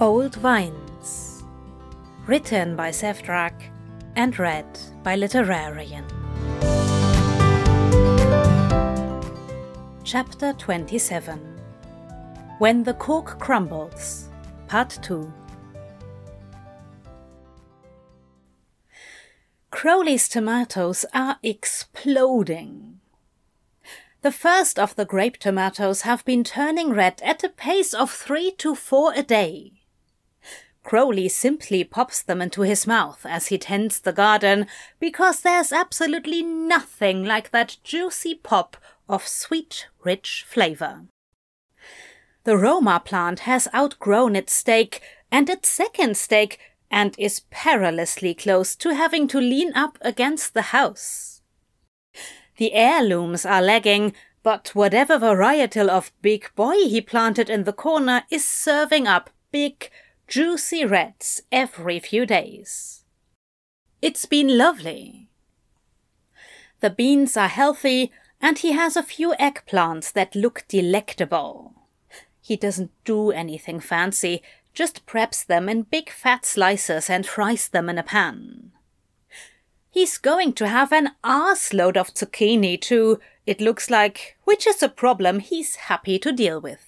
Old Vines. Written by Sevdrak and read by Literarian. Chapter 27 When the Cork Crumbles, Part 2 Crowley's tomatoes are exploding. The first of the grape tomatoes have been turning red at a pace of three to four a day. Crowley simply pops them into his mouth as he tends the garden because there's absolutely nothing like that juicy pop of sweet, rich flavor. The Roma plant has outgrown its stake and its second stake and is perilously close to having to lean up against the house. The heirlooms are lagging, but whatever varietal of big boy he planted in the corner is serving up big, juicy reds every few days. It's been lovely. The beans are healthy, and he has a few eggplants that look delectable. He doesn't do anything fancy, just preps them in big fat slices and fries them in a pan. He's going to have an arseload of zucchini too, it looks like, which is a problem he's happy to deal with.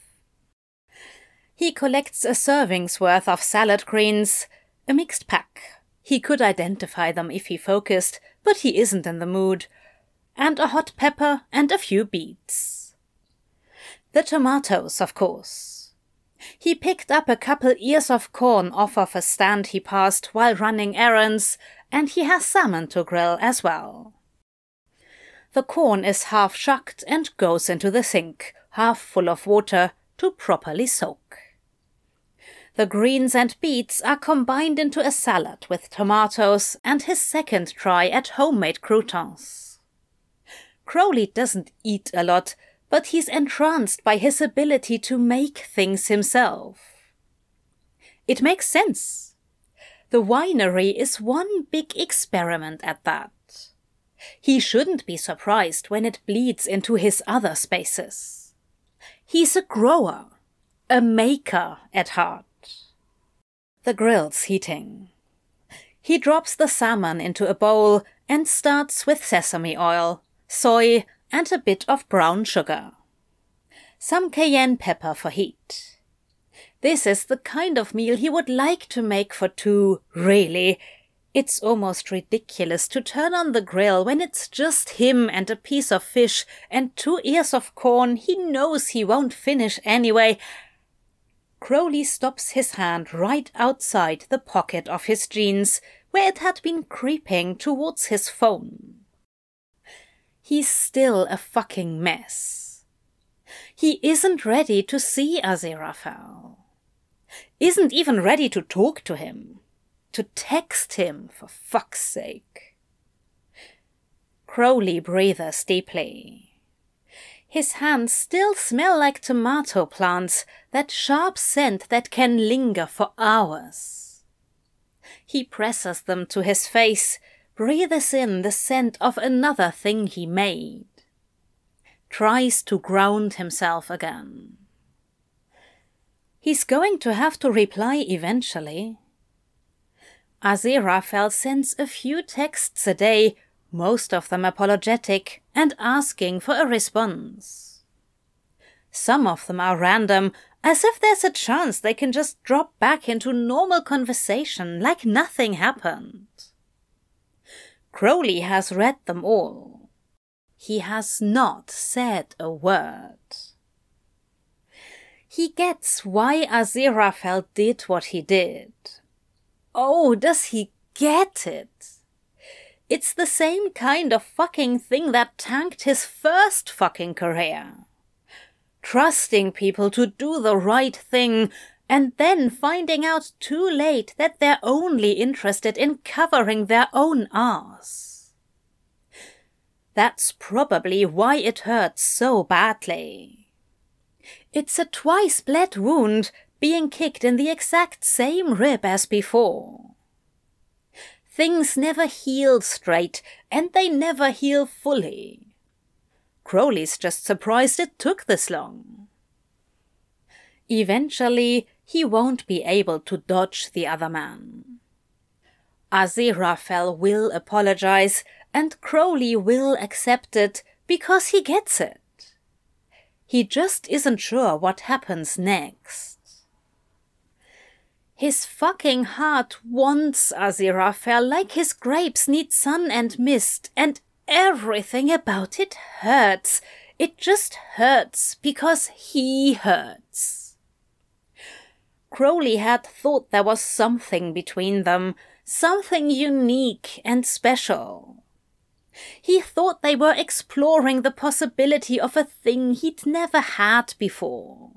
He collects a serving's worth of salad greens, a mixed pack. He could identify them if he focused, but he isn't in the mood. And a hot pepper and a few beets. The tomatoes, of course. He picked up a couple ears of corn off of a stand he passed while running errands, and he has salmon to grill as well. The corn is half shucked and goes into the sink, half full of water, to properly soak. The greens and beets are combined into a salad with tomatoes and his second try at homemade croutons. Crowley doesn't eat a lot, but he's entranced by his ability to make things himself. It makes sense. The winery is one big experiment at that. He shouldn't be surprised when it bleeds into his other spaces. He's a grower, a maker at heart. The grill's heating. He drops the salmon into a bowl and starts with sesame oil, soy, and a bit of brown sugar. Some cayenne pepper for heat. This is the kind of meal he would like to make for two, really. It's almost ridiculous to turn on the grill when it's just him and a piece of fish and two ears of corn he knows he won't finish anyway, Crowley stops his hand right outside the pocket of his jeans, where it had been creeping towards his phone. He's still a fucking mess. He isn't ready to see Aziraphale. Isn't even ready to talk to him. To text him, for fuck's sake. Crowley breathes deeply. His hands still smell like tomato plants, that sharp scent that can linger for hours. He presses them to his face, breathes in the scent of another thing he made, tries to ground himself again. He's going to have to reply eventually. Aziraphale sends a few texts a day most of them apologetic and asking for a response. Some of them are random, as if there's a chance they can just drop back into normal conversation like nothing happened. Crowley has read them all. He has not said a word. He gets why Aziraphale did what he did. Oh, does he get it? It's the same kind of fucking thing that tanked his first fucking career. Trusting people to do the right thing and then finding out too late that they're only interested in covering their own arse. That's probably why it hurts so badly. It's a twice bled wound being kicked in the exact same rib as before. Things never heal straight, and they never heal fully. Crowley's just surprised it took this long. Eventually, he won't be able to dodge the other man. Aziraphale will apologize, and Crowley will accept it because he gets it. He just isn't sure what happens next. His fucking heart wants Aziraphale like his grapes need sun and mist, and everything about it hurts. It just hurts because he hurts. Crowley had thought there was something between them, something unique and special. He thought they were exploring the possibility of a thing he'd never had before.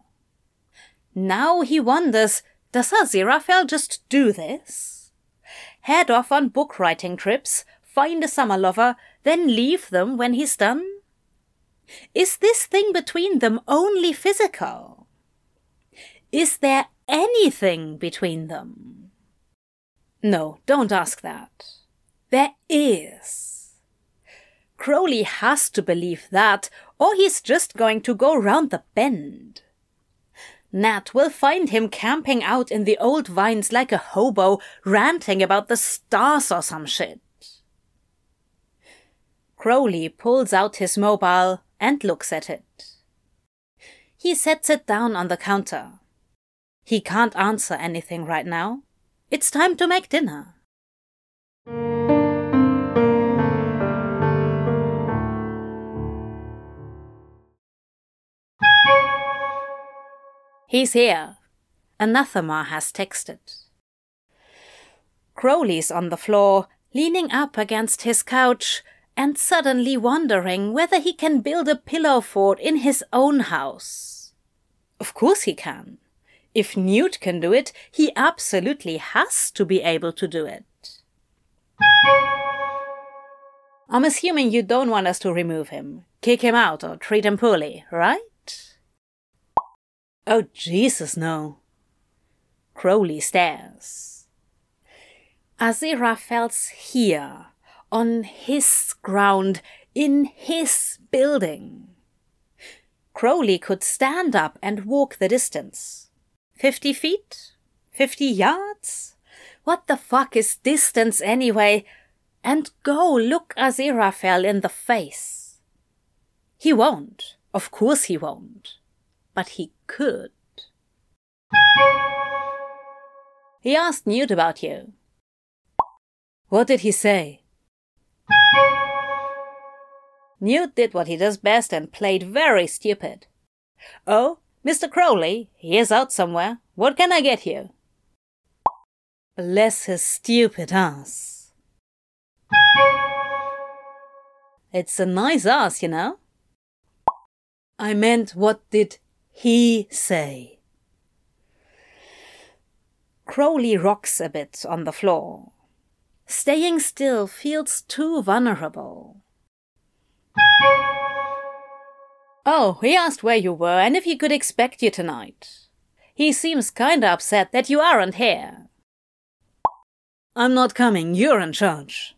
Now he wonders does Aziraphale just do this? Head off on book writing trips, find a summer lover, then leave them when he's done? Is this thing between them only physical? Is there anything between them? No, don't ask that. There is. Crowley has to believe that, or he's just going to go round the bend. Nat will find him camping out in the old vines like a hobo, ranting about the stars or some shit. Crowley pulls out his mobile and looks at it. He sets it down on the counter. He can't answer anything right now. It's time to make dinner. He's here. Anathema has texted. Crowley's on the floor, leaning up against his couch, and suddenly wondering whether he can build a pillow fort in his own house. Of course he can. If Newt can do it, he absolutely has to be able to do it. I'm assuming you don't want us to remove him, kick him out, or treat him poorly, right? Oh, Jesus, no. Crowley stares. Azira Aziraphale's here, on his ground, in his building. Crowley could stand up and walk the distance. Fifty feet? Fifty yards? What the fuck is distance anyway? And go look Aziraphale in the face. He won't. Of course he won't but he could. He asked Newt about you. What did he say? Newt did what he does best and played very stupid. Oh, Mr. Crowley, he is out somewhere. What can I get you? Bless his stupid ass. It's a nice ass, you know. I meant, what did he say. Crowley rocks a bit on the floor. Staying still feels too vulnerable. Oh, he asked where you were and if he could expect you tonight. He seems kinda upset that you aren't here. I'm not coming, you're in charge.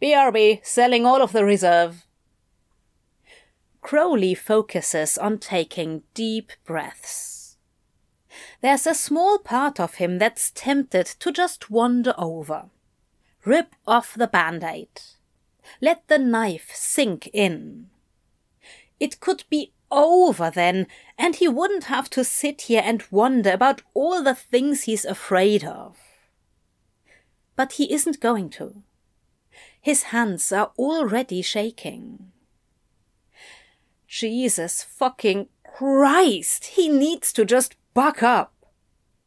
BRB, selling all of the reserve. Crowley focuses on taking deep breaths. There's a small part of him that's tempted to just wander over. Rip off the band aid. Let the knife sink in. It could be over then, and he wouldn't have to sit here and wonder about all the things he's afraid of. But he isn't going to. His hands are already shaking. Jesus fucking Christ! He needs to just buck up.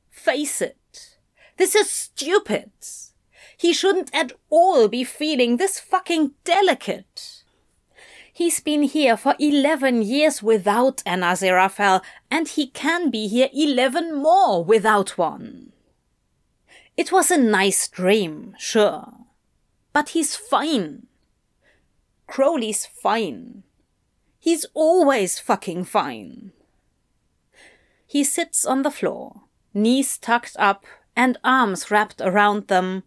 Face it. This is stupid. He shouldn't at all be feeling this fucking delicate. He's been here for 11 years without an Aziraphale, and he can be here 11 more without one. It was a nice dream, sure. But he's fine. Crowley's fine. He's always fucking fine. He sits on the floor, knees tucked up and arms wrapped around them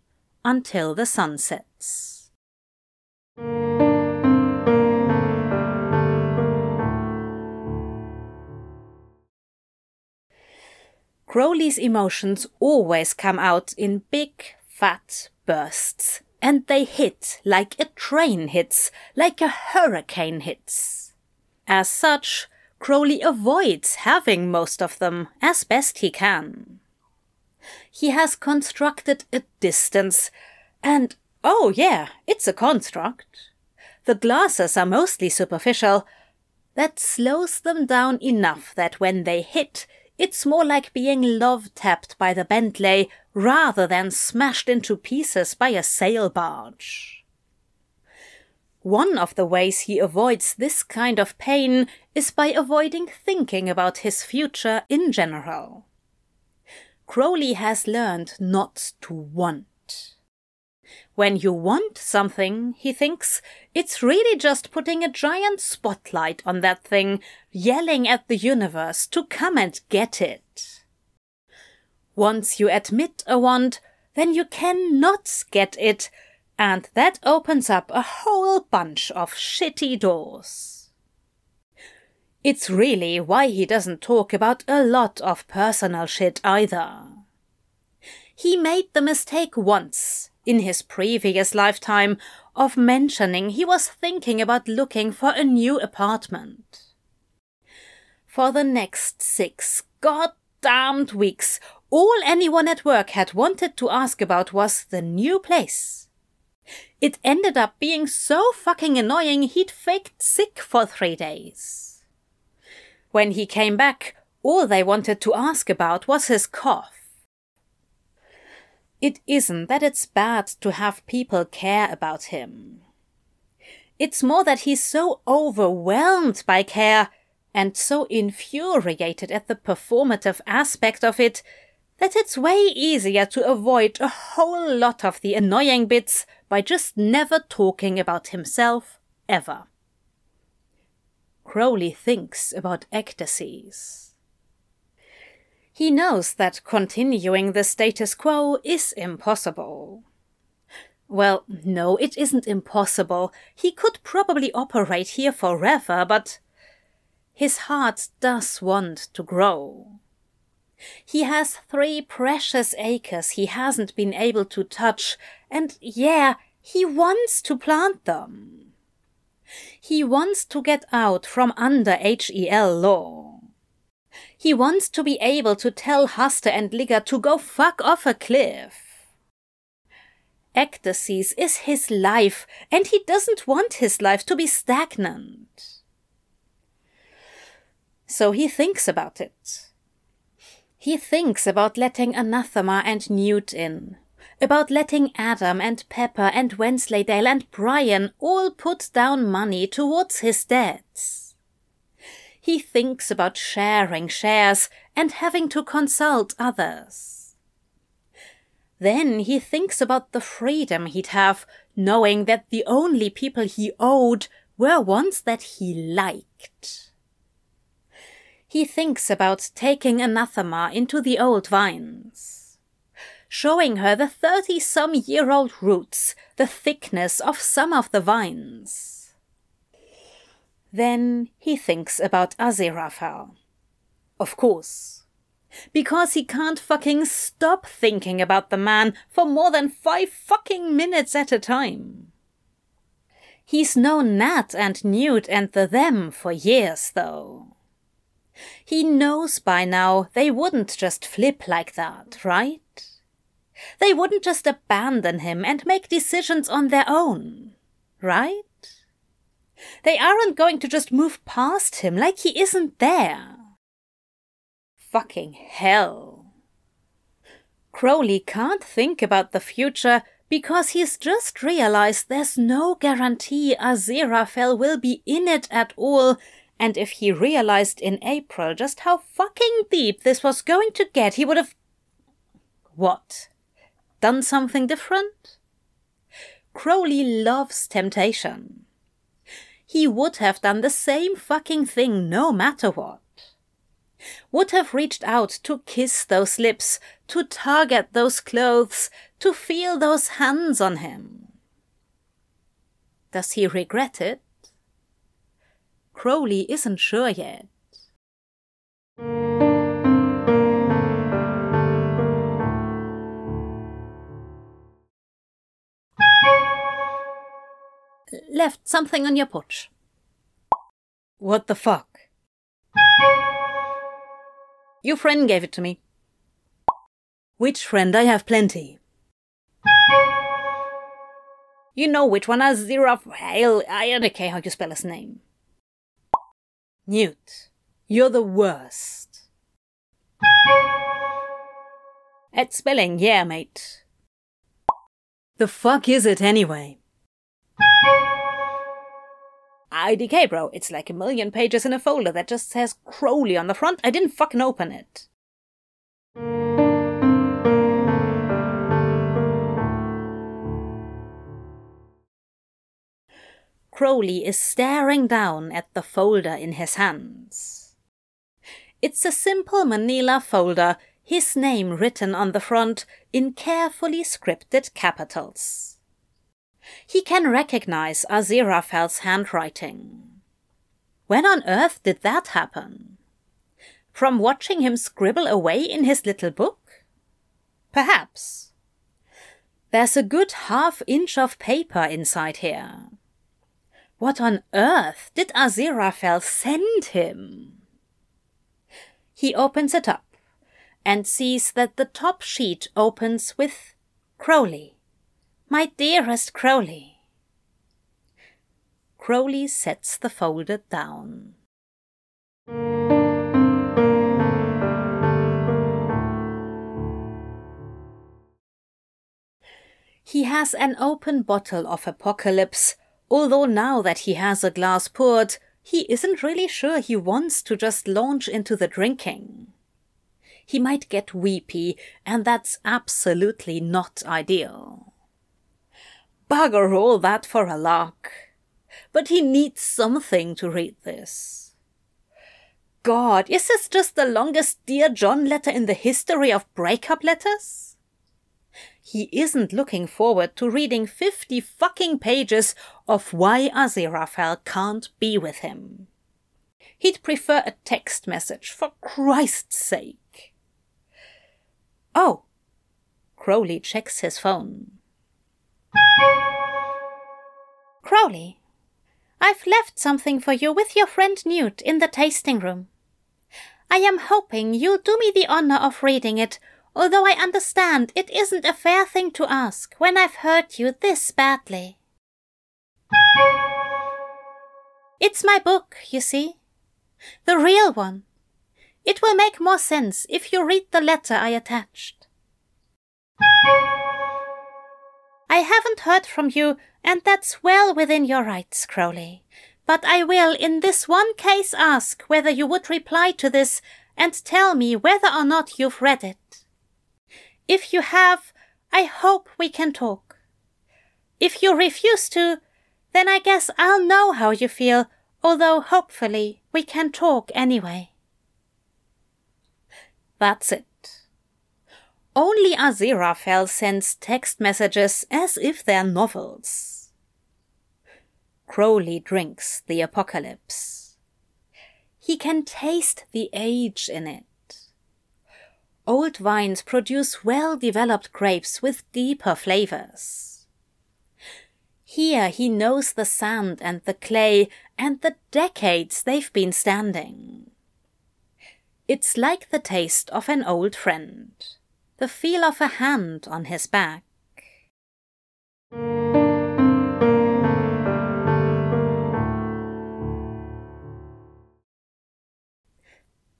until the sun sets. Crowley's emotions always come out in big, fat bursts, and they hit like a train hits, like a hurricane hits. As such, Crowley avoids having most of them as best he can. He has constructed a distance, and oh yeah, it's a construct. The glasses are mostly superficial, that slows them down enough that when they hit, it's more like being love tapped by the Bentley rather than smashed into pieces by a sail barge. One of the ways he avoids this kind of pain is by avoiding thinking about his future in general. Crowley has learned not to want. When you want something, he thinks, it's really just putting a giant spotlight on that thing, yelling at the universe to come and get it. Once you admit a want, then you cannot get it, and that opens up a whole bunch of shitty doors. It's really why he doesn't talk about a lot of personal shit either. He made the mistake once in his previous lifetime of mentioning he was thinking about looking for a new apartment. For the next six goddamned weeks, all anyone at work had wanted to ask about was the new place. It ended up being so fucking annoying he'd faked sick for three days. When he came back, all they wanted to ask about was his cough. It isn't that it's bad to have people care about him. It's more that he's so overwhelmed by care and so infuriated at the performative aspect of it that it's way easier to avoid a whole lot of the annoying bits by just never talking about himself ever. Crowley thinks about ecstasies. He knows that continuing the status quo is impossible. Well, no, it isn't impossible. He could probably operate here forever, but his heart does want to grow. He has three precious acres he hasn't been able to touch, and yeah, he wants to plant them. He wants to get out from under HEL law. He wants to be able to tell Hastur and Ligur to go fuck off a cliff. Ecstasies is his life, and he doesn't want his life to be stagnant. So he thinks about it. He thinks about letting Anathema and Newt in, about letting Adam and Pepper and Wensleydale and Brian all put down money towards his debts he thinks about sharing shares and having to consult others. Then he thinks about the freedom he'd have, knowing that the only people he owed were ones that he liked. He thinks about taking anathema into the old vines, showing her the thirty some year old roots, the thickness of some of the vines then he thinks about Aziraphale. Of course. Because he can't fucking stop thinking about the man for more than five fucking minutes at a time. He's known Nat and Newt and the them for years, though. He knows by now they wouldn't just flip like that, right? They wouldn't just abandon him and make decisions on their own, right? They aren't going to just move past him like he isn't there. Fucking hell. Crowley can't think about the future because he's just realized there's no guarantee Aziraphale will be in it at all, and if he realized in April just how fucking deep this was going to get, he would have. What? Done something different? Crowley loves temptation he would have done the same fucking thing no matter what. Would have reached out to kiss those lips, to tug at those clothes, to feel those hands on him. Does he regret it? Crowley isn't sure yet. Left something on your porch. What the fuck? Your friend gave it to me. Which friend? I have plenty. You know which one? Aziraphale. I don't care how you spell his name. Newt, you're the worst. At spelling, yeah, mate. The fuck is it anyway? IDK, bro. It's like a million pages in a folder that just says Crowley on the front. I didn't fucking open it. Crowley is staring down at the folder in his hands. It's a simple manila folder, his name written on the front in carefully scripted capitals. He can recognize Aziraphale's handwriting. When on earth did that happen? From watching him scribble away in his little book? Perhaps. There's a good half inch of paper inside here. What on earth did Aziraphale send him? He opens it up and sees that the top sheet opens with Crowley. My dearest Crowley. Crowley sets the folder down. He has an open bottle of apocalypse Although now that he has a glass poured, he isn't really sure he wants to just launch into the drinking. He might get weepy, and that's absolutely not ideal. Bugger all that for a lark. But he needs something to read this. God, is this just the longest Dear John letter in the history of breakup letters? He isn't looking forward to reading 50 fucking pages of why Aziraphale can't be with him. He'd prefer a text message, for Christ's sake. Oh! Crowley checks his phone. Crowley, I've left something for you with your friend Newt in the tasting room. I am hoping you'll do me the honor of reading it although I understand it isn't a fair thing to ask when I've hurt you this badly. It's my book, you see. The real one. It will make more sense if you read the letter I attached. I haven't heard from you, and that's well within your rights, Crowley. But I will in this one case ask whether you would reply to this and tell me whether or not you've read it. If you have, I hope we can talk. If you refuse to, then I guess I'll know how you feel, although hopefully we can talk anyway. That's it. Only Aziraphale sends text messages as if they're novels. Crowley drinks the apocalypse. He can taste the age in it. Old vines produce well developed grapes with deeper flavors. Here he knows the sand and the clay and the decades they've been standing. It's like the taste of an old friend, the feel of a hand on his back.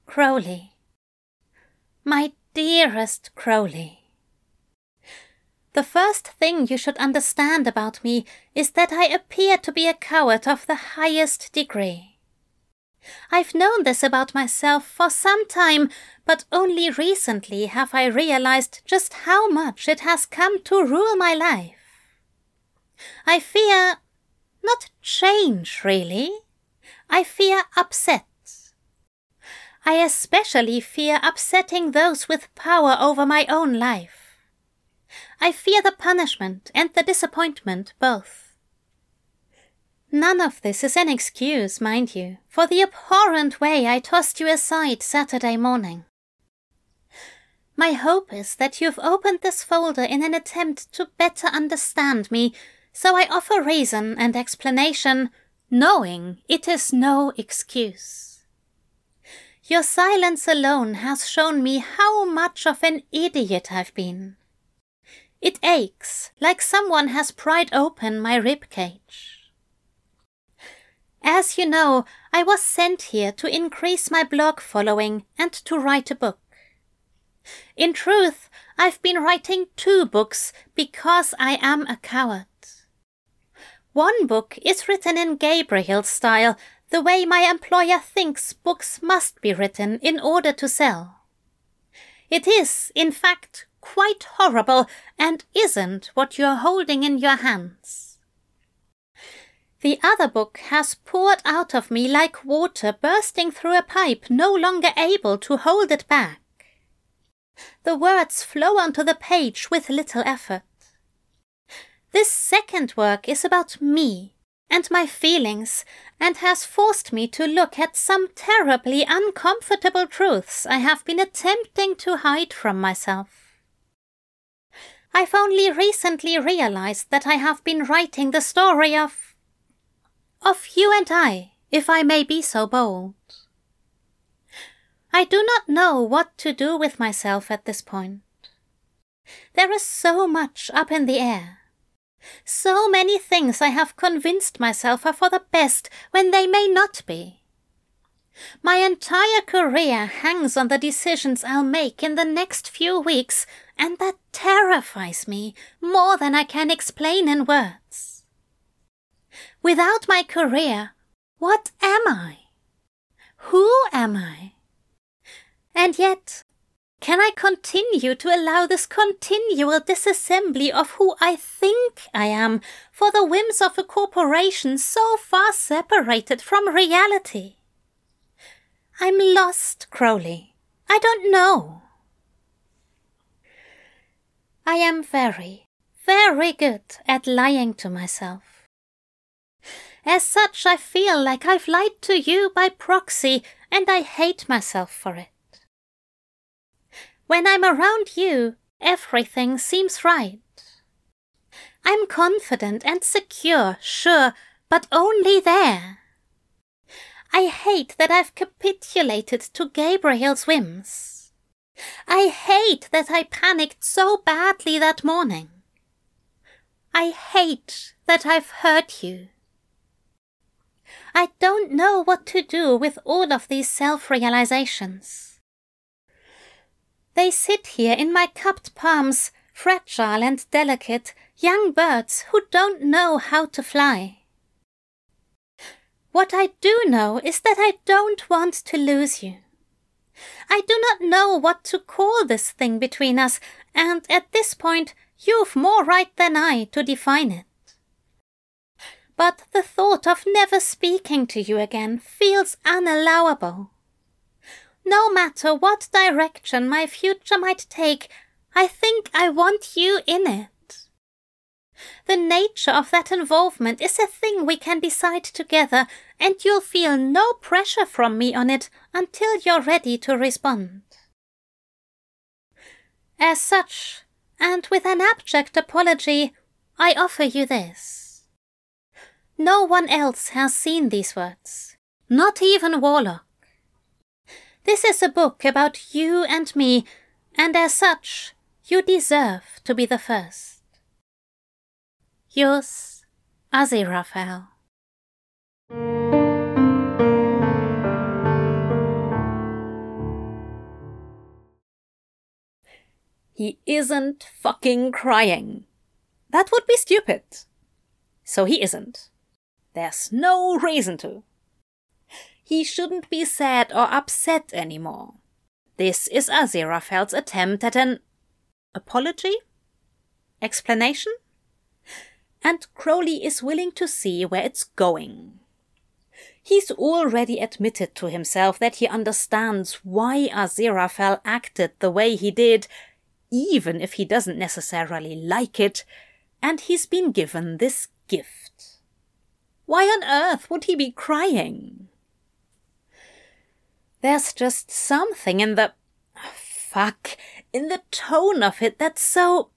Crowley my dearest Crowley. The first thing you should understand about me is that I appear to be a coward of the highest degree. I've known this about myself for some time, but only recently have I realized just how much it has come to rule my life. I fear not change, really. I fear upset. I especially fear upsetting those with power over my own life. I fear the punishment and the disappointment both. None of this is an excuse, mind you, for the abhorrent way I tossed you aside Saturday morning. My hope is that you've opened this folder in an attempt to better understand me, So I offer reason and explanation, knowing it is no excuse. Your silence alone has shown me how much of an idiot I've been. It aches like someone has pried open my rib cage. As you know, I was sent here to increase my blog following and to write a book. In truth, I've been writing two books because I am a coward. One book is written in Gabriel style, the way my employer thinks books must be written in order to sell. It is, in fact, quite horrible and isn't what you're holding in your hands. The other book has poured out of me like water bursting through a pipe, no longer able to hold it back. The words flow onto the page with little effort. This second work is about me and my feelings and has forced me to look at some terribly uncomfortable truths I have been attempting to hide from myself. I've only recently realized that I have been writing the story of. of you and I, if I may be so bold. I do not know what to do with myself at this point. There is so much up in the air. So many things I have convinced myself are for the best when they may not be. My entire career hangs on the decisions I'll make in the next few weeks, and that terrifies me more than I can explain in words. Without my career, what am I? Who am I? And yet, can I continue to allow this continual disassembly of who I think I am for the whims of a corporation so far separated from reality? I'm lost, Crowley. I don't know. I am very, very good at lying to myself. As such, I feel like I've lied to you by proxy, and I hate myself for it. When I'm around you, everything seems right. I'm confident and secure, sure, but only there. I hate that I've capitulated to Gabriel's whims. I hate that I panicked so badly that morning. I hate that I've hurt you. I don't know what to do with all of these self realizations. They sit here in my cupped palms, fragile and delicate, young birds who don't know how to fly. What I do know is that I don't want to lose you. I do not know what to call this thing between us, and at this point you've more right than I to define it. But the thought of never speaking to you again feels unallowable. No matter what direction my future might take, I think I want you in it. The nature of that involvement is a thing we can decide together, and you'll feel no pressure from me on it until you're ready to respond. As such, and with an abject apology, I offer you this. No one else has seen these words, not even Warlock. This is a book about you and me, and as such, you deserve to be the first. Yours, Aziraphale. He isn't fucking crying. That would be stupid. So he isn't. There's no reason to. He shouldn't be sad or upset anymore. This is Aziraphale's attempt at an apology? Explanation? And Crowley is willing to see where it's going. He's already admitted to himself that he understands why Aziraphale acted the way he did, even if he doesn't necessarily like it, and he's been given this gift. Why on earth would he be crying? There's just something in the. Fuck. In the tone of it that's so.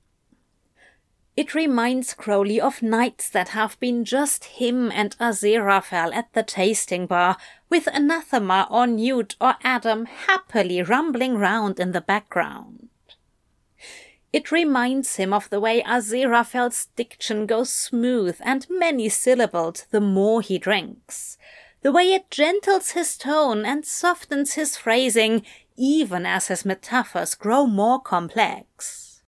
It reminds Crowley of nights that have been just him and Aziraphale at the tasting bar, with Anathema or Newt or Adam happily rumbling round in the background. It reminds him of the way Aziraphale's diction goes smooth and many syllabled the more he drinks, the way it gentles his tone and softens his phrasing even as his metaphors grow more complex.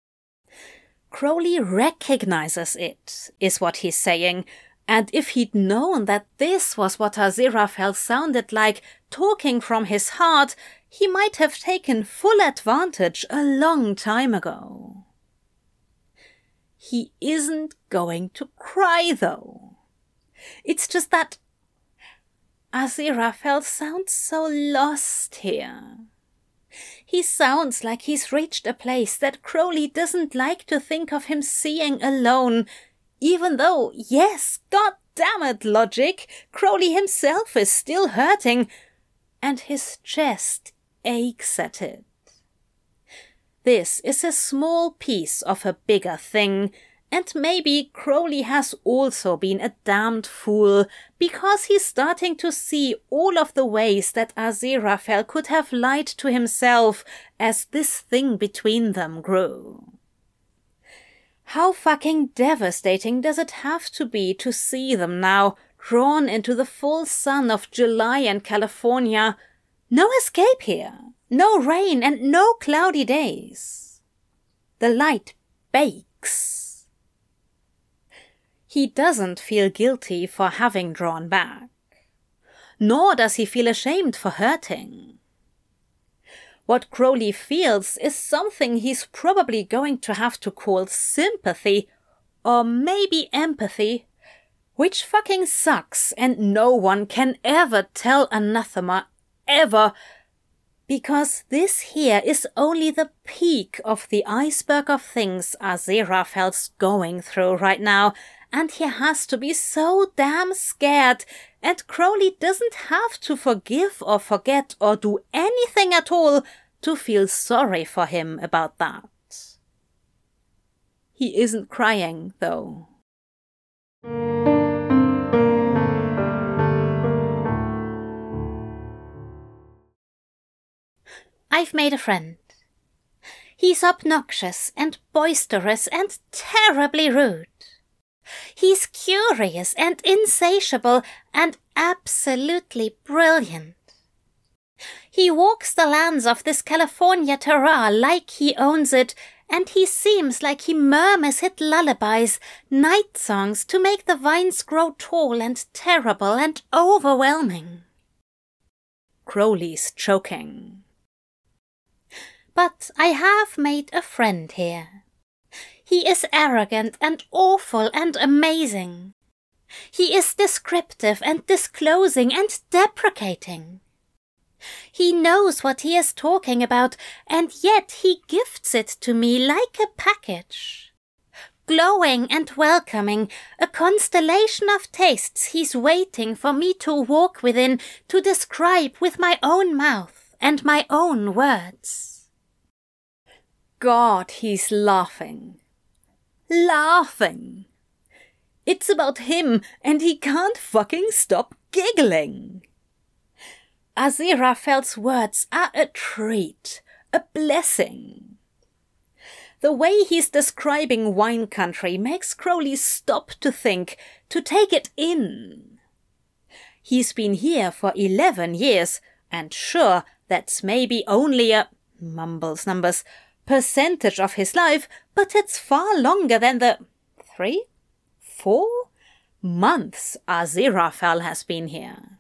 Crowley recognizes it, is what he's saying, and if he'd known that this was what Aziraphale sounded like, talking from his heart, he might have taken full advantage a long time ago. He isn't going to cry, though. It's just that Aziraphale sounds so lost here. He sounds like he's reached a place that Crowley doesn't like to think of him seeing alone, even though, yes, god damn it, logic, Crowley himself is still hurting, and his chest aches at it. This is a small piece of a bigger thing, and maybe Crowley has also been a damned fool because he's starting to see all of the ways that Aziraphale could have lied to himself as this thing between them grew. How fucking devastating does it have to be to see them now, drawn into the full sun of July and California? No escape here, no rain, and no cloudy days. The light bakes he doesn't feel guilty for having drawn back. Nor does he feel ashamed for hurting. What Crowley feels is something he's probably going to have to call sympathy, or maybe empathy, which fucking sucks and no one can ever tell anathema ever because this here is only the peak of the iceberg of things Aziraphale's going through right now, and he has to be so damn scared, and Crowley doesn't have to forgive or forget or do anything at all to feel sorry for him about that. He isn't crying, though. I've made a friend. He's obnoxious and boisterous and terribly rude. He's curious and insatiable and absolutely brilliant. He walks the lands of this California terroir like he owns it, and he seems like he murmurs his lullabies, night songs to make the vines grow tall and terrible and overwhelming. Crowley's choking. But I have made a friend here. He is arrogant and awful and amazing. He is descriptive and disclosing and deprecating. He knows what he is talking about, and yet he gifts it to me like a package. Glowing and welcoming, a constellation of tastes he's waiting for me to walk within to describe with my own mouth and my own words. God, he's laughing laughing. It's about him, and he can't fucking stop giggling. Aziraphale's words are a treat, a blessing. The way he's describing wine country makes Crowley stop to think, to take it in. He's been here for eleven years, and sure, that's maybe only a mumbles numbers percentage of his life, but it's far longer than the three, four months Aziraphale has been here.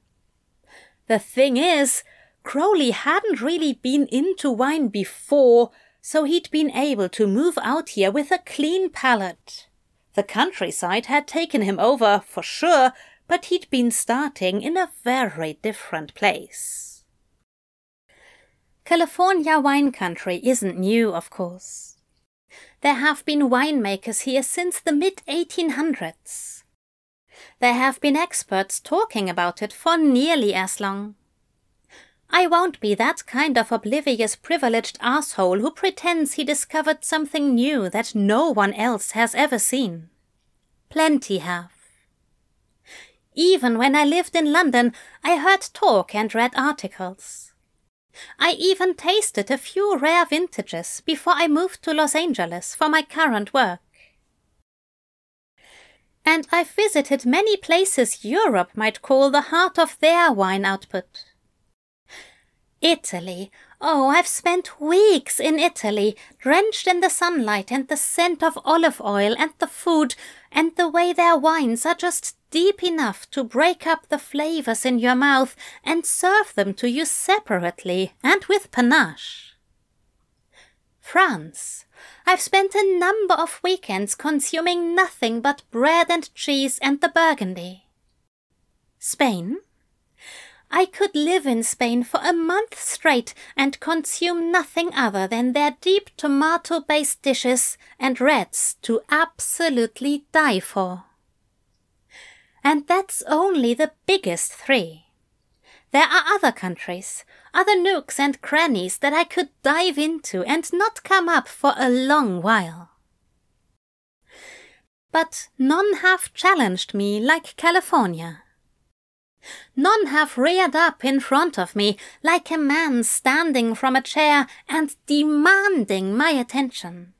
The thing is, Crowley hadn't really been into wine before, so he'd been able to move out here with a clean palate. The countryside had taken him over, for sure, but he'd been starting in a very different place. California wine country isn't new, of course. There have been winemakers here since the mid 1800s. There have been experts talking about it for nearly as long. I won't be that kind of oblivious privileged asshole who pretends he discovered something new that no one else has ever seen. Plenty have. Even when I lived in London, I heard talk and read articles. I even tasted a few rare vintages before I moved to Los Angeles for my current work. And I've visited many places Europe might call the heart of their wine output. Italy. Oh, I've spent weeks in Italy, drenched in the sunlight and the scent of olive oil and the food and the way their wines are just deep enough to break up the flavors in your mouth and serve them to you separately and with panache. France. I've spent a number of weekends consuming nothing but bread and cheese and the burgundy. Spain. I could live in Spain for a month straight and consume nothing other than their deep tomato based dishes and reds to absolutely die for. And that's only the biggest three. There are other countries, other nooks and crannies that I could dive into and not come up for a long while. But none have challenged me like California. None have reared up in front of me like a man standing from a chair and demanding my attention.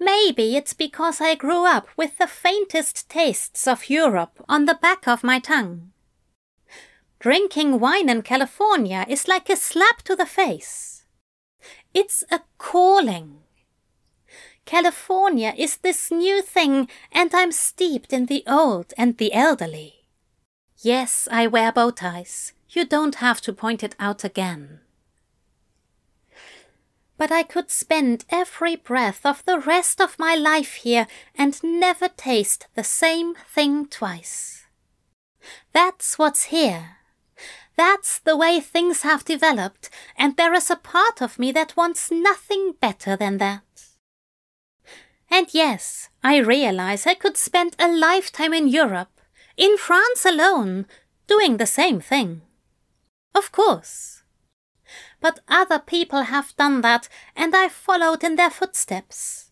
Maybe it's because I grew up with the faintest tastes of Europe on the back of my tongue. Drinking wine in California is like a slap to the face. It's a calling. California is this new thing, and I'm steeped in the old and the elderly. Yes, I wear bow ties. You don't have to point it out again. But I could spend every breath of the rest of my life here and never taste the same thing twice. That's what's here. That's the way things have developed, and there is a part of me that wants nothing better than that. And yes, I realize I could spend a lifetime in Europe in France alone, doing the same thing. Of course. But other people have done that, and I followed in their footsteps.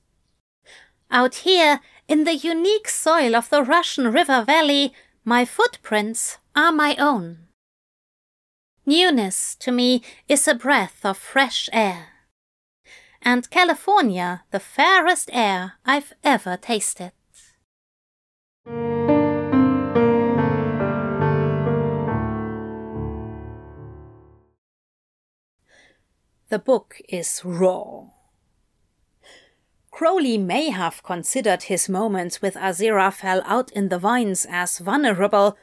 Out here, in the unique soil of the Russian River Valley, my footprints are my own. Newness to me is a breath of fresh air. And California the fairest air I've ever tasted. The book is raw. Crowley may have considered his moments with Aziraphale out in the vines as vulnerable,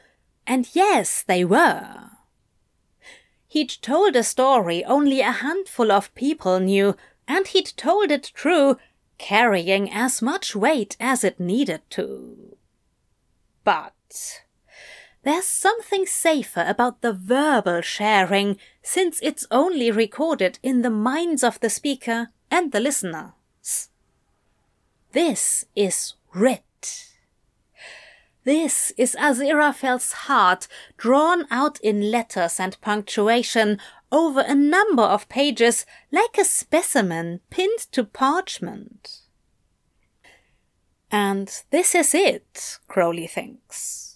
and yes, they were. He'd told a story only a handful of people knew, and he'd told it true, carrying as much weight as it needed to. But there's something safer about the verbal sharing since it's only recorded in the minds of the speaker and the listener. This is writ. This is Aziraphale's heart drawn out in letters and punctuation over a number of pages like a specimen pinned to parchment. And this is it, Crowley thinks.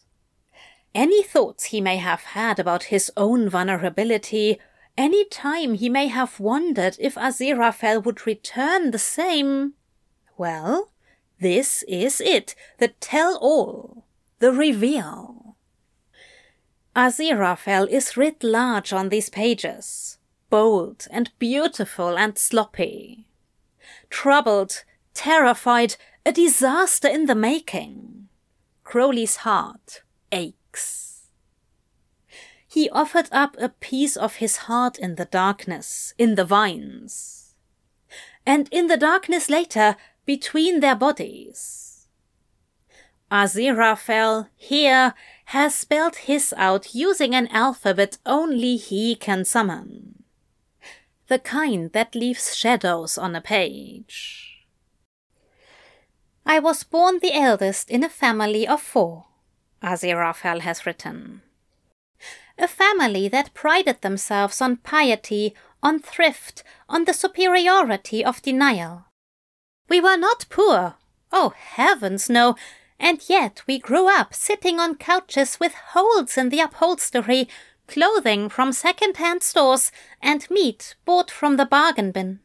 Any thoughts he may have had about his own vulnerability, any time he may have wondered if Aziraphale would return the same. Well, this is it, the tell all, the reveal. Aziraphale is writ large on these pages, bold and beautiful and sloppy. Troubled, terrified, a disaster in the making. Crowley's heart ached he offered up a piece of his heart in the darkness, in the vines. And in the darkness later, between their bodies. Aziraphale here has spelled his out using an alphabet only he can summon. The kind that leaves shadows on a page. I was born the eldest in a family of four. Aziraphale has written. A family that prided themselves on piety, on thrift, on the superiority of denial. We were not poor. Oh, heavens, no. And yet we grew up sitting on couches with holes in the upholstery, clothing from second-hand stores, and meat bought from the bargain bin.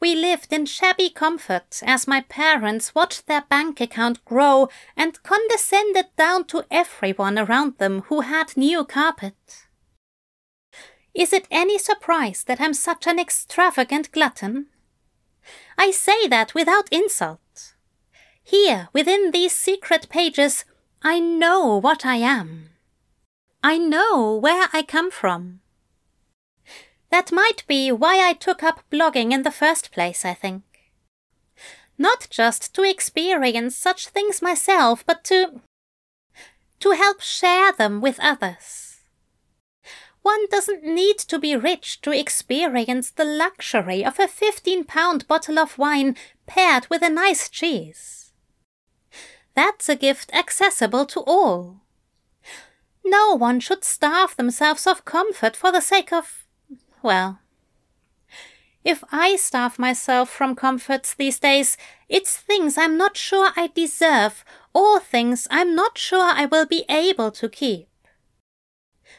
We lived in shabby comfort as my parents watched their bank account grow and condescended down to everyone around them who had new carpet. Is it any surprise that I'm such an extravagant glutton? I say that without insult. Here, within these secret pages, I know what I am. I know where I come from. That might be why I took up blogging in the first place, I think. Not just to experience such things myself, but to. to help share them with others. One doesn't need to be rich to experience the luxury of a fifteen pound bottle of wine paired with a nice cheese. That's a gift accessible to all. No one should starve themselves of comfort for the sake of well, if I starve myself from comforts these days, it's things I'm not sure I deserve or things I'm not sure I will be able to keep.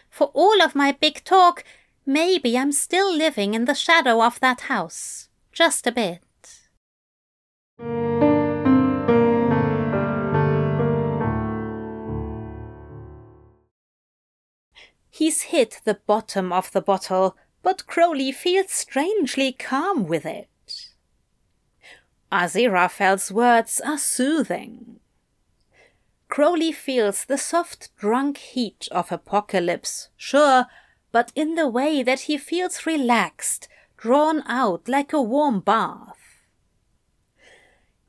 For all of my big talk, maybe I'm still living in the shadow of that house, just a bit. He's hit the bottom of the bottle but Crowley feels strangely calm with it. Aziraphale's words are soothing. Crowley feels the soft drunk heat of apocalypse, sure, but in the way that he feels relaxed, drawn out like a warm bath.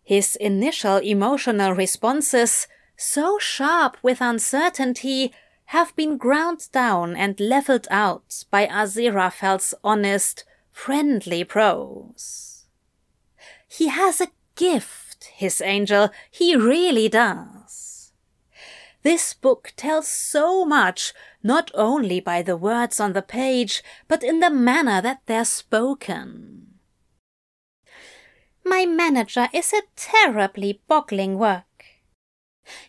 His initial emotional responses, so sharp with uncertainty, have been ground down and leveled out by Aziraphale's honest, friendly prose. He has a gift, his angel, he really does. This book tells so much, not only by the words on the page, but in the manner that they're spoken. My manager is a terribly boggling work.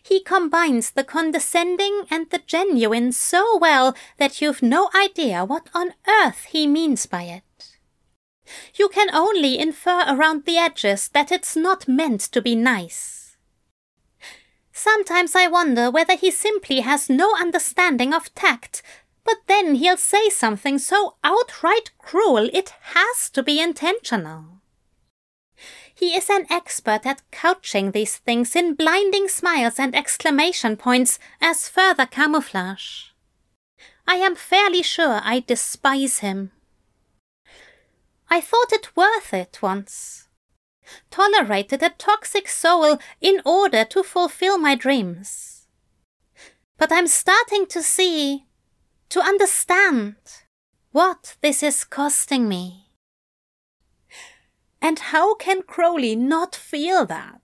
He combines the condescending and the genuine so well that you've no idea what on earth he means by it. You can only infer around the edges that it's not meant to be nice. Sometimes I wonder whether he simply has no understanding of tact, but then he'll say something so outright cruel it has to be intentional. He is an expert at couching these things in blinding smiles and exclamation points as further camouflage. I am fairly sure I despise him. I thought it worth it once. Tolerated a toxic soul in order to fulfill my dreams. But I'm starting to see, to understand, what this is costing me. And how can Crowley not feel that?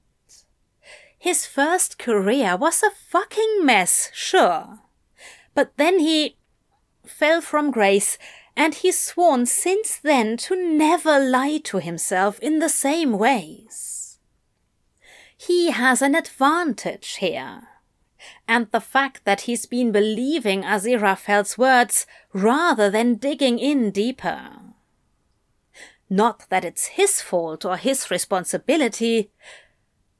His first career was a fucking mess, sure. But then he fell from grace, and he's sworn since then to never lie to himself in the same ways. He has an advantage here. And the fact that he's been believing Aziraphale's words rather than digging in deeper. Not that it's his fault or his responsibility,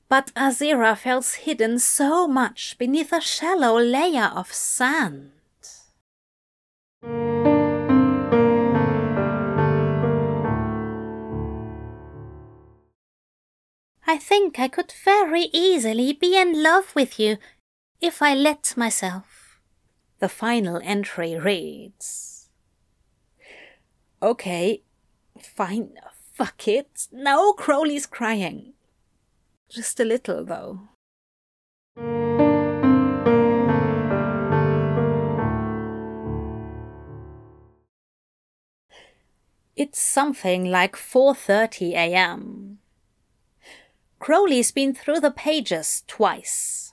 but Aziraphale's hidden so much beneath a shallow layer of sand. I think I could very easily be in love with you if I let myself. The final entry reads Okay, Fine, fuck it. No, Crowley's crying. Just a little, though. It's something like 4:30 a.m. Crowley's been through the pages twice.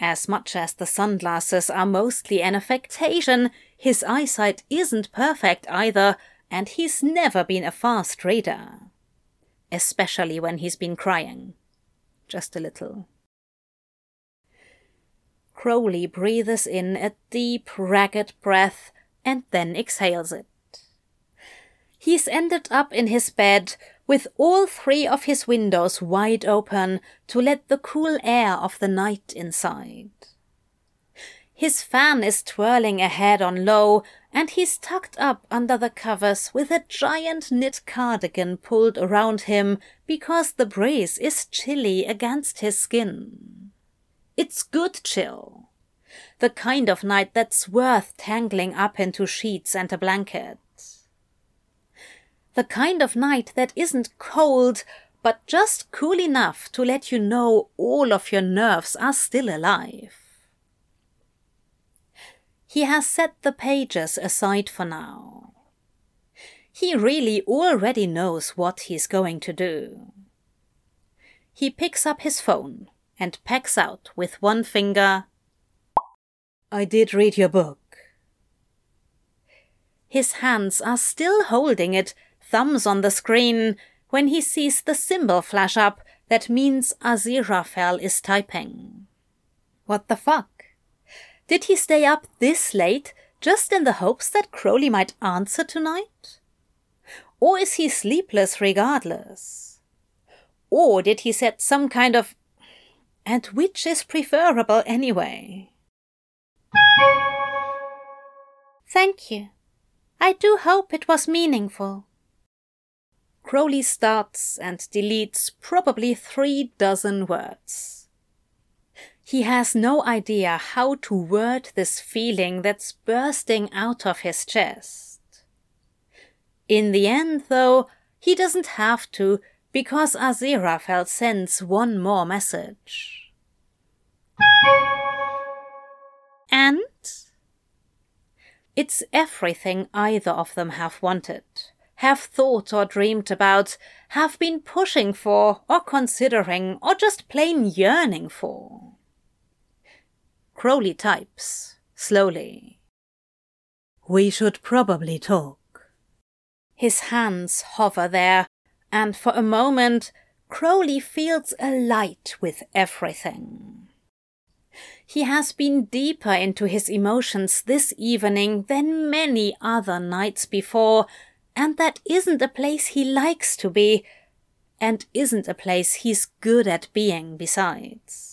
As much as the sunglasses are mostly an affectation, his eyesight isn't perfect either, and he's never been a fast reader. Especially when he's been crying. Just a little. Crowley breathes in a deep, ragged breath and then exhales it. He's ended up in his bed with all three of his windows wide open to let the cool air of the night inside. His fan is twirling ahead on low, and he's tucked up under the covers with a giant knit cardigan pulled around him because the breeze is chilly against his skin. It's good chill. The kind of night that's worth tangling up into sheets and a blanket. The kind of night that isn't cold, but just cool enough to let you know all of your nerves are still alive. He has set the pages aside for now. He really already knows what he's going to do. He picks up his phone and pecks out with one finger, I did read your book. His hands are still holding it, thumbs on the screen, when he sees the symbol flash up that means Aziraphale is typing. What the fuck? Did he stay up this late just in the hopes that Crowley might answer tonight? Or is he sleepless regardless? Or did he set some kind of. And which is preferable anyway? Thank you. I do hope it was meaningful. Crowley starts and deletes probably three dozen words. He has no idea how to word this feeling that's bursting out of his chest. In the end, though, he doesn't have to because Aziraphale sends one more message. And? It's everything either of them have wanted, have thought or dreamed about, have been pushing for, or considering, or just plain yearning for. Crowley types, slowly. We should probably talk. His hands hover there, and for a moment, Crowley feels alight with everything. He has been deeper into his emotions this evening than many other nights before, and that isn't a place he likes to be, and isn't a place he's good at being besides.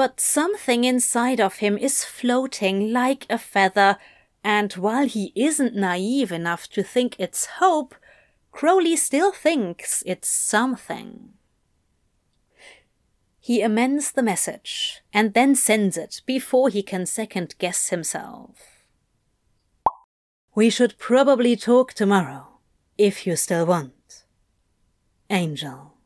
But something inside of him is floating like a feather, and while he isn't naive enough to think it's hope, Crowley still thinks it's something. He amends the message and then sends it before he can second guess himself. We should probably talk tomorrow, if you still want. Angel.